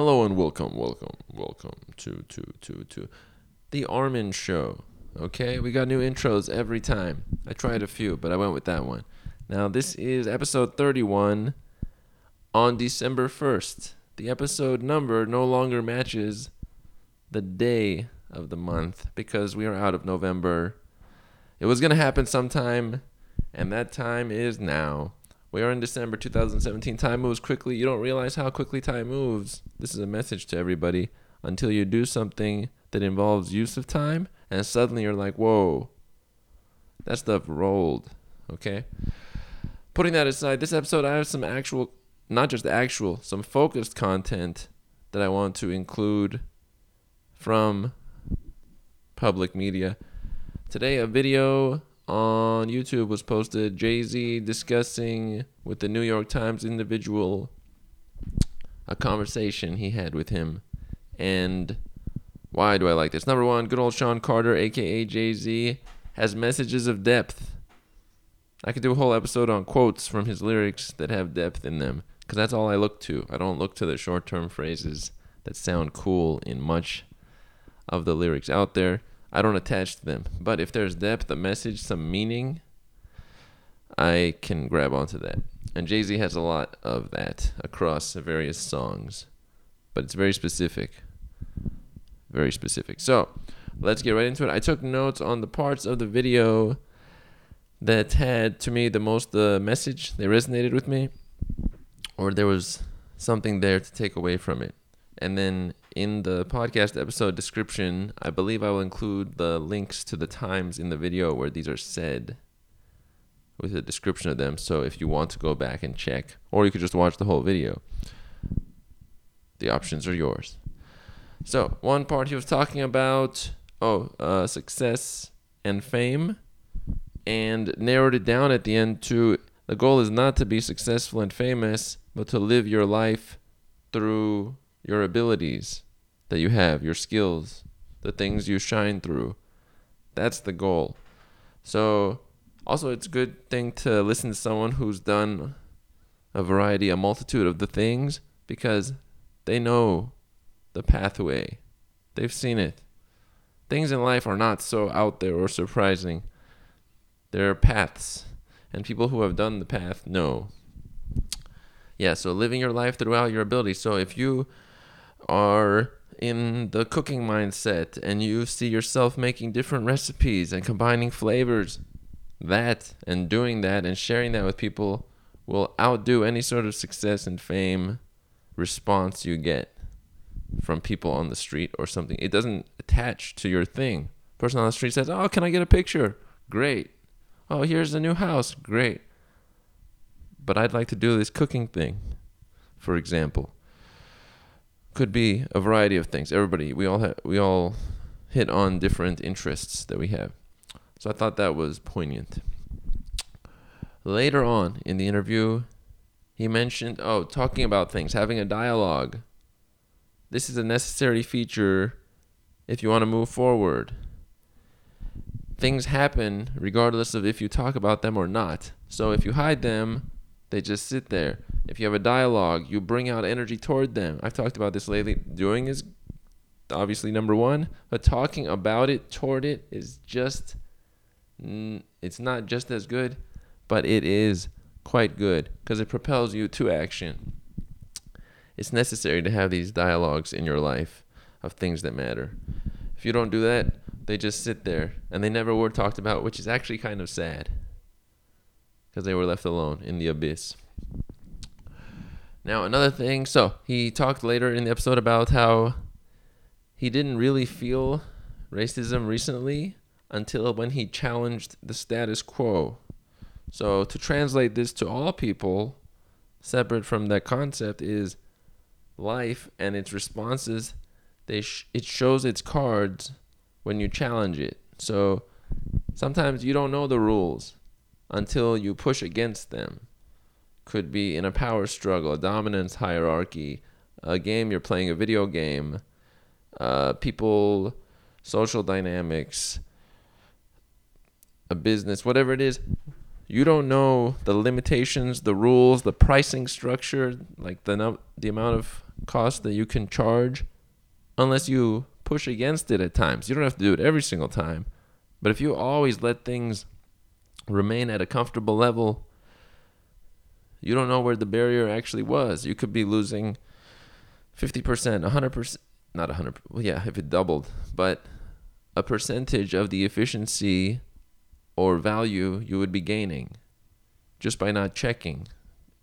Hello and welcome, welcome, welcome to to to to the Armin Show. Okay, we got new intros every time. I tried a few, but I went with that one. Now this is episode 31 on December 1st. The episode number no longer matches the day of the month because we are out of November. It was gonna happen sometime, and that time is now. We are in December 2017. Time moves quickly. You don't realize how quickly time moves. This is a message to everybody until you do something that involves use of time, and suddenly you're like, whoa, that stuff rolled. Okay? Putting that aside, this episode, I have some actual, not just actual, some focused content that I want to include from public media. Today, a video on YouTube was posted Jay Z discussing with the New York Times individual a conversation he had with him. And why do I like this? Number one, good old Shawn Carter, aka Jay Z, has messages of depth. I could do a whole episode on quotes from his lyrics that have depth in them, because that's all I look to. I don't look to the short term phrases that sound cool in much of the lyrics out there. I don't attach to them. But if there's depth, a message, some meaning, I can grab onto that. And Jay Z has a lot of that across various songs, but it's very specific. Very specific. So let's get right into it. I took notes on the parts of the video that had to me the most the uh, message, they resonated with me, or there was something there to take away from it. And then in the podcast episode description, I believe I will include the links to the times in the video where these are said with a description of them. So if you want to go back and check, or you could just watch the whole video, the options are yours. So, one part he was talking about, oh, uh, success and fame, and narrowed it down at the end to the goal is not to be successful and famous, but to live your life through your abilities that you have, your skills, the things you shine through. That's the goal. So, also, it's a good thing to listen to someone who's done a variety, a multitude of the things because they know the pathway. They've seen it. Things in life are not so out there or surprising. There are paths, and people who have done the path know. Yeah, so living your life throughout your ability. So if you are in the cooking mindset and you see yourself making different recipes and combining flavors, that and doing that and sharing that with people will outdo any sort of success and fame response you get from people on the street or something. It doesn't attach to your thing. Person on the street says, "Oh, can I get a picture?" Great. Oh, here's a new house. Great. But I'd like to do this cooking thing, for example could be a variety of things. Everybody, we all have, we all hit on different interests that we have. So I thought that was poignant. Later on in the interview, he mentioned, oh, talking about things, having a dialogue. This is a necessary feature if you want to move forward. Things happen regardless of if you talk about them or not. So if you hide them, they just sit there. If you have a dialogue, you bring out energy toward them. I've talked about this lately. Doing is obviously number one, but talking about it toward it is just, it's not just as good, but it is quite good because it propels you to action. It's necessary to have these dialogues in your life of things that matter. If you don't do that, they just sit there and they never were talked about, which is actually kind of sad because they were left alone in the abyss. Now, another thing, so he talked later in the episode about how he didn't really feel racism recently until when he challenged the status quo. So, to translate this to all people, separate from that concept, is life and its responses. They sh- it shows its cards when you challenge it. So, sometimes you don't know the rules until you push against them could be in a power struggle, a dominance hierarchy, a game you're playing, a video game, uh, people, social dynamics, a business, whatever it is. you don't know the limitations, the rules, the pricing structure, like the the amount of cost that you can charge unless you push against it at times. You don't have to do it every single time. But if you always let things remain at a comfortable level, you don't know where the barrier actually was. You could be losing 50%, 100%, not 100, well, yeah, if it doubled, but a percentage of the efficiency or value you would be gaining just by not checking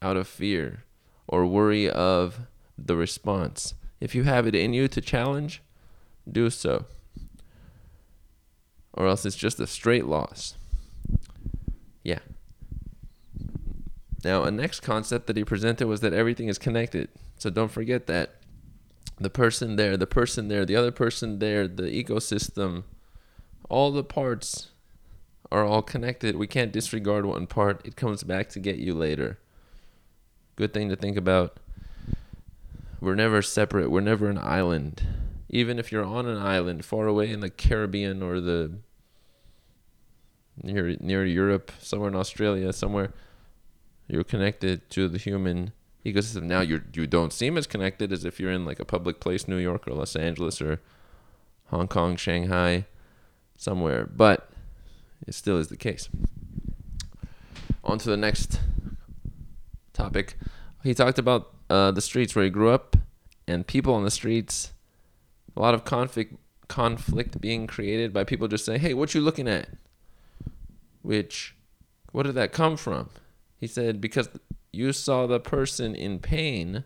out of fear or worry of the response. If you have it in you to challenge, do so. Or else it's just a straight loss. Yeah. Now, a next concept that he presented was that everything is connected. So don't forget that. The person there, the person there, the other person there, the ecosystem, all the parts are all connected. We can't disregard one part. It comes back to get you later. Good thing to think about. We're never separate. We're never an island. Even if you're on an island far away in the Caribbean or the near near Europe, somewhere in Australia, somewhere you're connected to the human ecosystem. Now you you don't seem as connected as if you're in like a public place, New York or Los Angeles or Hong Kong, Shanghai, somewhere, but it still is the case. On to the next topic. He talked about uh, the streets where he grew up and people on the streets. A lot of conflict conflict being created by people just saying, "Hey, what you looking at?" Which, what did that come from? He said because you saw the person in pain.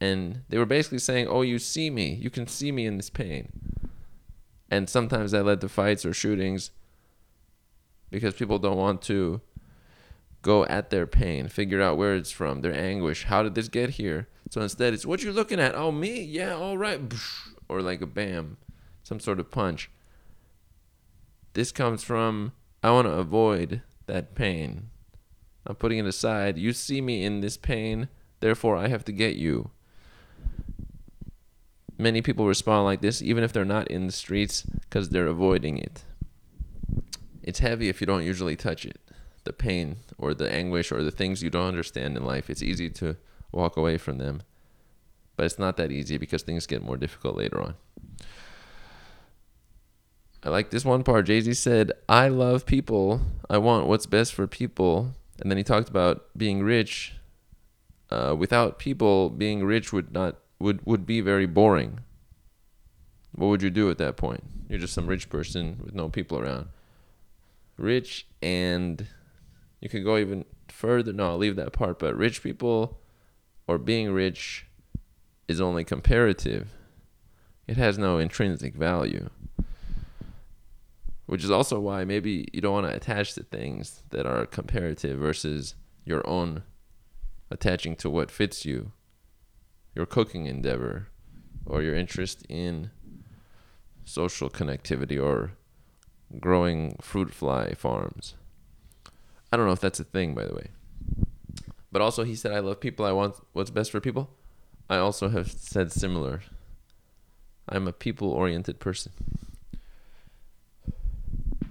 And they were basically saying, "Oh, you see me. You can see me in this pain." And sometimes that led to fights or shootings because people don't want to go at their pain, figure out where it's from, their anguish. How did this get here? So instead, it's what you're looking at. Oh, me? Yeah, all right. Or like a bam, some sort of punch. This comes from I want to avoid that pain. I'm putting it aside. You see me in this pain, therefore I have to get you. Many people respond like this, even if they're not in the streets, because they're avoiding it. It's heavy if you don't usually touch it. The pain or the anguish or the things you don't understand in life, it's easy to walk away from them. But it's not that easy because things get more difficult later on. I like this one part. Jay Z said, I love people. I want what's best for people. And then he talked about being rich. Uh, without people, being rich would not would would be very boring. What would you do at that point? You're just some rich person with no people around. Rich and you could go even further. No, I'll leave that part. But rich people or being rich is only comparative. It has no intrinsic value. Which is also why maybe you don't want to attach to things that are comparative versus your own attaching to what fits you your cooking endeavor or your interest in social connectivity or growing fruit fly farms. I don't know if that's a thing, by the way. But also, he said, I love people. I want what's best for people. I also have said similar. I'm a people oriented person.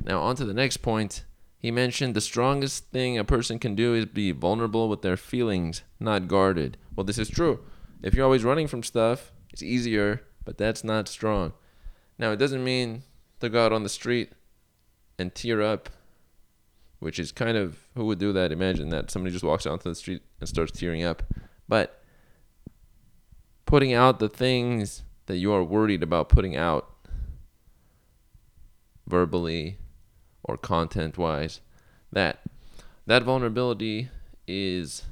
Now, on to the next point. He mentioned the strongest thing a person can do is be vulnerable with their feelings, not guarded. Well, this is true. If you're always running from stuff, it's easier, but that's not strong. Now, it doesn't mean to go out on the street and tear up, which is kind of who would do that? Imagine that somebody just walks out onto the street and starts tearing up. But putting out the things that you are worried about putting out verbally or content wise, that that vulnerability is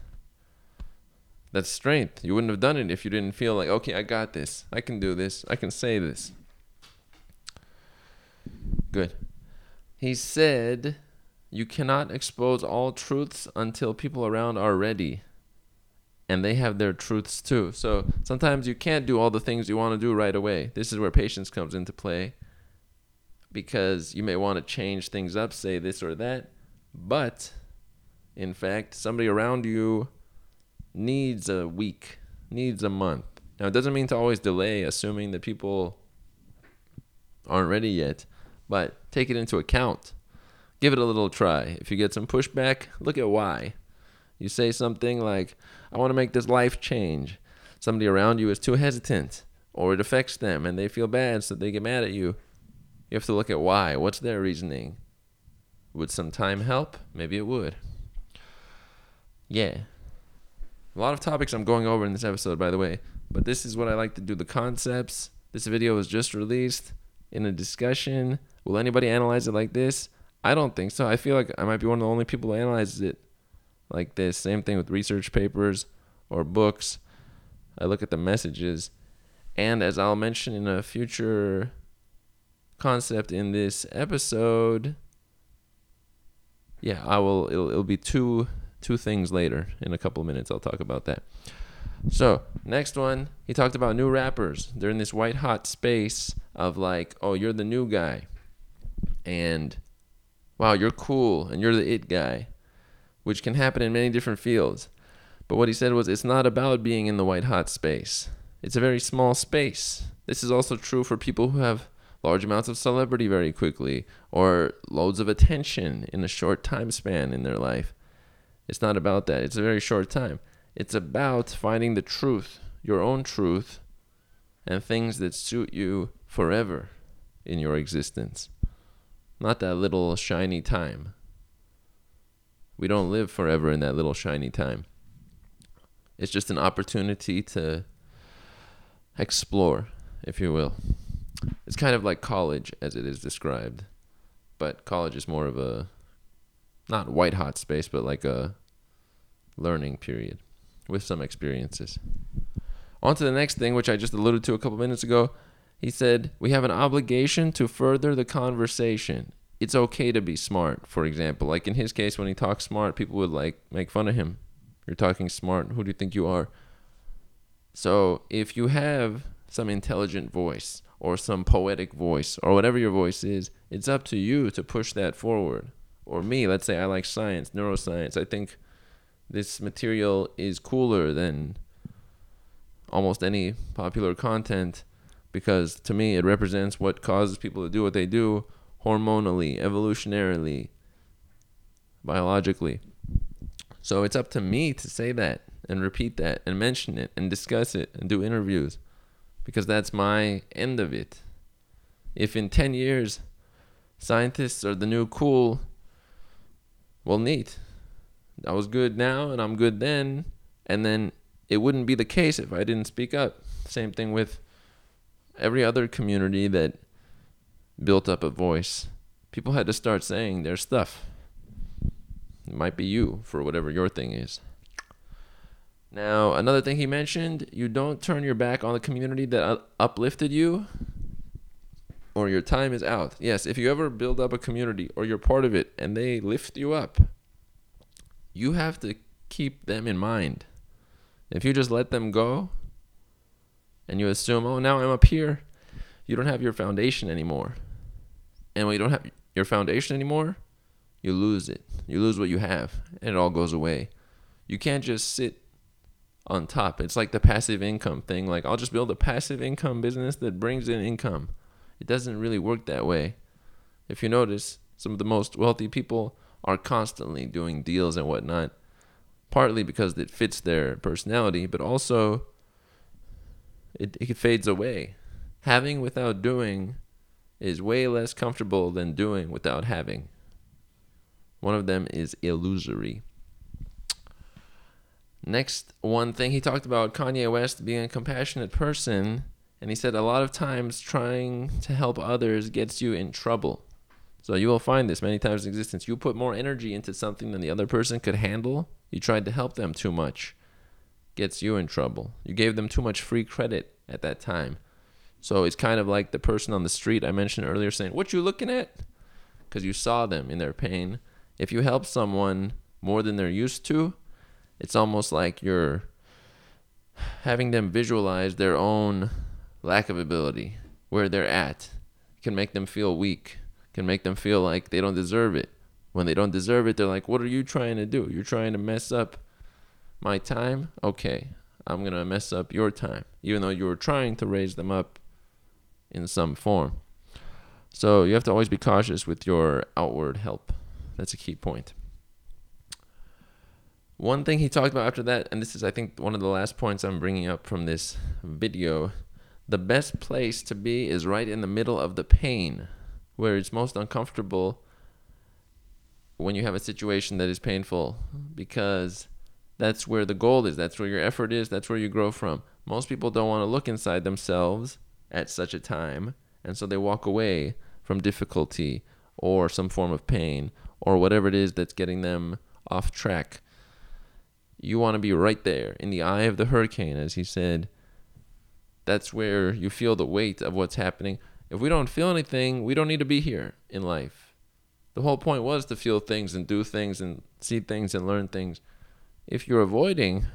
that's strength. You wouldn't have done it if you didn't feel like, okay, I got this. I can do this. I can say this. Good. He said, You cannot expose all truths until people around are ready. And they have their truths too. So sometimes you can't do all the things you want to do right away. This is where patience comes into play. Because you may want to change things up, say this or that. But in fact, somebody around you needs a week, needs a month. Now, it doesn't mean to always delay, assuming that people aren't ready yet, but take it into account. Give it a little try. If you get some pushback, look at why. You say something like, I want to make this life change. Somebody around you is too hesitant, or it affects them and they feel bad, so they get mad at you. You have to look at why. What's their reasoning? Would some time help? Maybe it would. Yeah. A lot of topics I'm going over in this episode, by the way, but this is what I like to do the concepts. This video was just released in a discussion. Will anybody analyze it like this? I don't think so. I feel like I might be one of the only people who analyzes it like this. Same thing with research papers or books. I look at the messages. And as I'll mention in a future concept in this episode, yeah, I will it'll, it'll be two two things later in a couple of minutes. I'll talk about that. So, next one, he talked about new rappers. They're in this white hot space of like, oh, you're the new guy. And wow, you're cool and you're the it guy, which can happen in many different fields. But what he said was it's not about being in the white hot space. It's a very small space. This is also true for people who have large amounts of celebrity very quickly or loads of attention in a short time span in their life. It's not about that. It's a very short time. It's about finding the truth, your own truth, and things that suit you forever in your existence. Not that little shiny time. We don't live forever in that little shiny time. It's just an opportunity to explore, if you will. It's kind of like college as it is described, but college is more of a not white hot space, but like a learning period with some experiences. On to the next thing, which I just alluded to a couple minutes ago. He said, We have an obligation to further the conversation. It's okay to be smart, for example. Like in his case, when he talks smart, people would like make fun of him. You're talking smart. Who do you think you are? So if you have some intelligent voice or some poetic voice or whatever your voice is, it's up to you to push that forward. Or me, let's say I like science, neuroscience. I think this material is cooler than almost any popular content because to me it represents what causes people to do what they do hormonally, evolutionarily, biologically. So it's up to me to say that and repeat that and mention it and discuss it and do interviews because that's my end of it. If in 10 years scientists are the new cool, well, neat. I was good now and I'm good then. And then it wouldn't be the case if I didn't speak up. Same thing with every other community that built up a voice. People had to start saying their stuff. It might be you for whatever your thing is. Now, another thing he mentioned you don't turn your back on the community that uplifted you or your time is out. Yes, if you ever build up a community or you're part of it and they lift you up, you have to keep them in mind. If you just let them go and you assume, oh, now I'm up here, you don't have your foundation anymore. And when you don't have your foundation anymore, you lose it. You lose what you have, and it all goes away. You can't just sit on top. It's like the passive income thing. Like, I'll just build a passive income business that brings in income. It doesn't really work that way. If you notice, some of the most wealthy people are constantly doing deals and whatnot, partly because it fits their personality, but also it, it fades away. Having without doing is way less comfortable than doing without having. One of them is illusory. Next, one thing he talked about Kanye West being a compassionate person, and he said a lot of times trying to help others gets you in trouble. So you will find this many times in existence. You put more energy into something than the other person could handle. You tried to help them too much. Gets you in trouble. You gave them too much free credit at that time. So it's kind of like the person on the street I mentioned earlier saying, What you looking at? Because you saw them in their pain. If you help someone more than they're used to, it's almost like you're having them visualize their own lack of ability, where they're at. It can make them feel weak can make them feel like they don't deserve it. When they don't deserve it, they're like, What are you trying to do? You're trying to mess up my time? Okay, I'm going to mess up your time, even though you were trying to raise them up in some form. So you have to always be cautious with your outward help. That's a key point. One thing he talked about after that, and this is, I think, one of the last points I'm bringing up from this video the best place to be is right in the middle of the pain, where it's most uncomfortable when you have a situation that is painful, because that's where the goal is, that's where your effort is, that's where you grow from. Most people don't want to look inside themselves at such a time, and so they walk away from difficulty or some form of pain or whatever it is that's getting them off track. You want to be right there in the eye of the hurricane, as he said. That's where you feel the weight of what's happening. If we don't feel anything, we don't need to be here in life. The whole point was to feel things and do things and see things and learn things. If you're avoiding,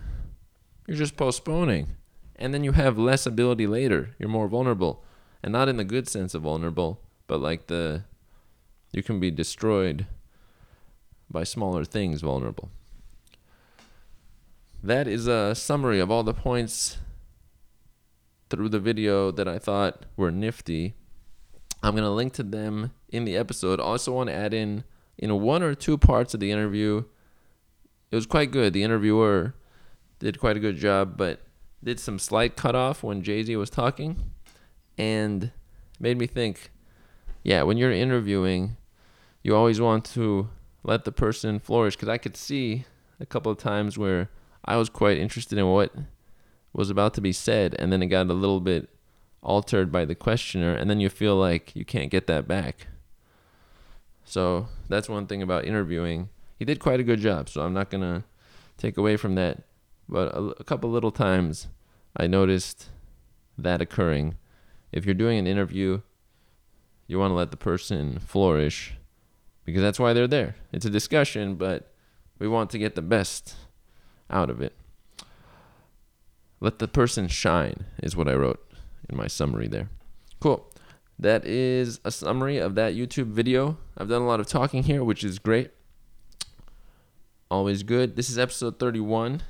you're just postponing. And then you have less ability later. You're more vulnerable. And not in the good sense of vulnerable, but like the you can be destroyed by smaller things vulnerable that is a summary of all the points through the video that I thought were nifty. I'm going to link to them in the episode. Also want to add in in one or two parts of the interview. It was quite good. The interviewer did quite a good job, but did some slight cutoff when Jay-Z was talking and made me think, yeah, when you're interviewing, you always want to let the person flourish because I could see a couple of times where I was quite interested in what was about to be said, and then it got a little bit altered by the questioner, and then you feel like you can't get that back. So that's one thing about interviewing. He did quite a good job, so I'm not gonna take away from that. But a, a couple little times, I noticed that occurring. If you're doing an interview, you want to let the person flourish because that's why they're there. It's a discussion, but we want to get the best out of it. Let the person shine, is what I wrote in my summary there. Cool. That is a summary of that YouTube video. I've done a lot of talking here, which is great. Always good. This is episode 31,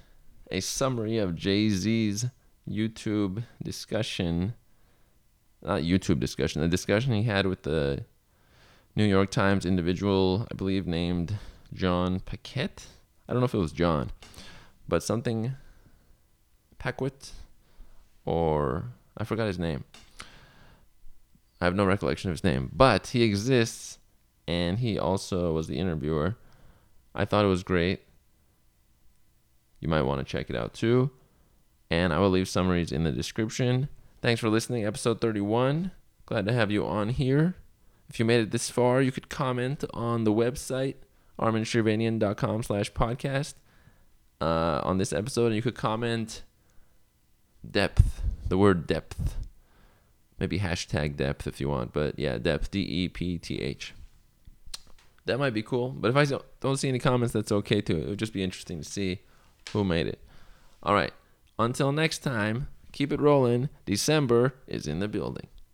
a summary of Jay Z's YouTube discussion. Not YouTube discussion, the discussion he had with the New York Times individual, I believe, named John Paquette. I don't know if it was John but something Paquet or I forgot his name. I have no recollection of his name, but he exists and he also was the interviewer. I thought it was great. You might want to check it out too. And I will leave summaries in the description. Thanks for listening, episode 31. Glad to have you on here. If you made it this far, you could comment on the website, arminshirvanian.com slash podcast uh, on this episode, and you could comment depth, the word depth. Maybe hashtag depth if you want, but yeah, depth, D E P T H. That might be cool. But if I don't see any comments, that's okay too. It would just be interesting to see who made it. All right. Until next time, keep it rolling. December is in the building.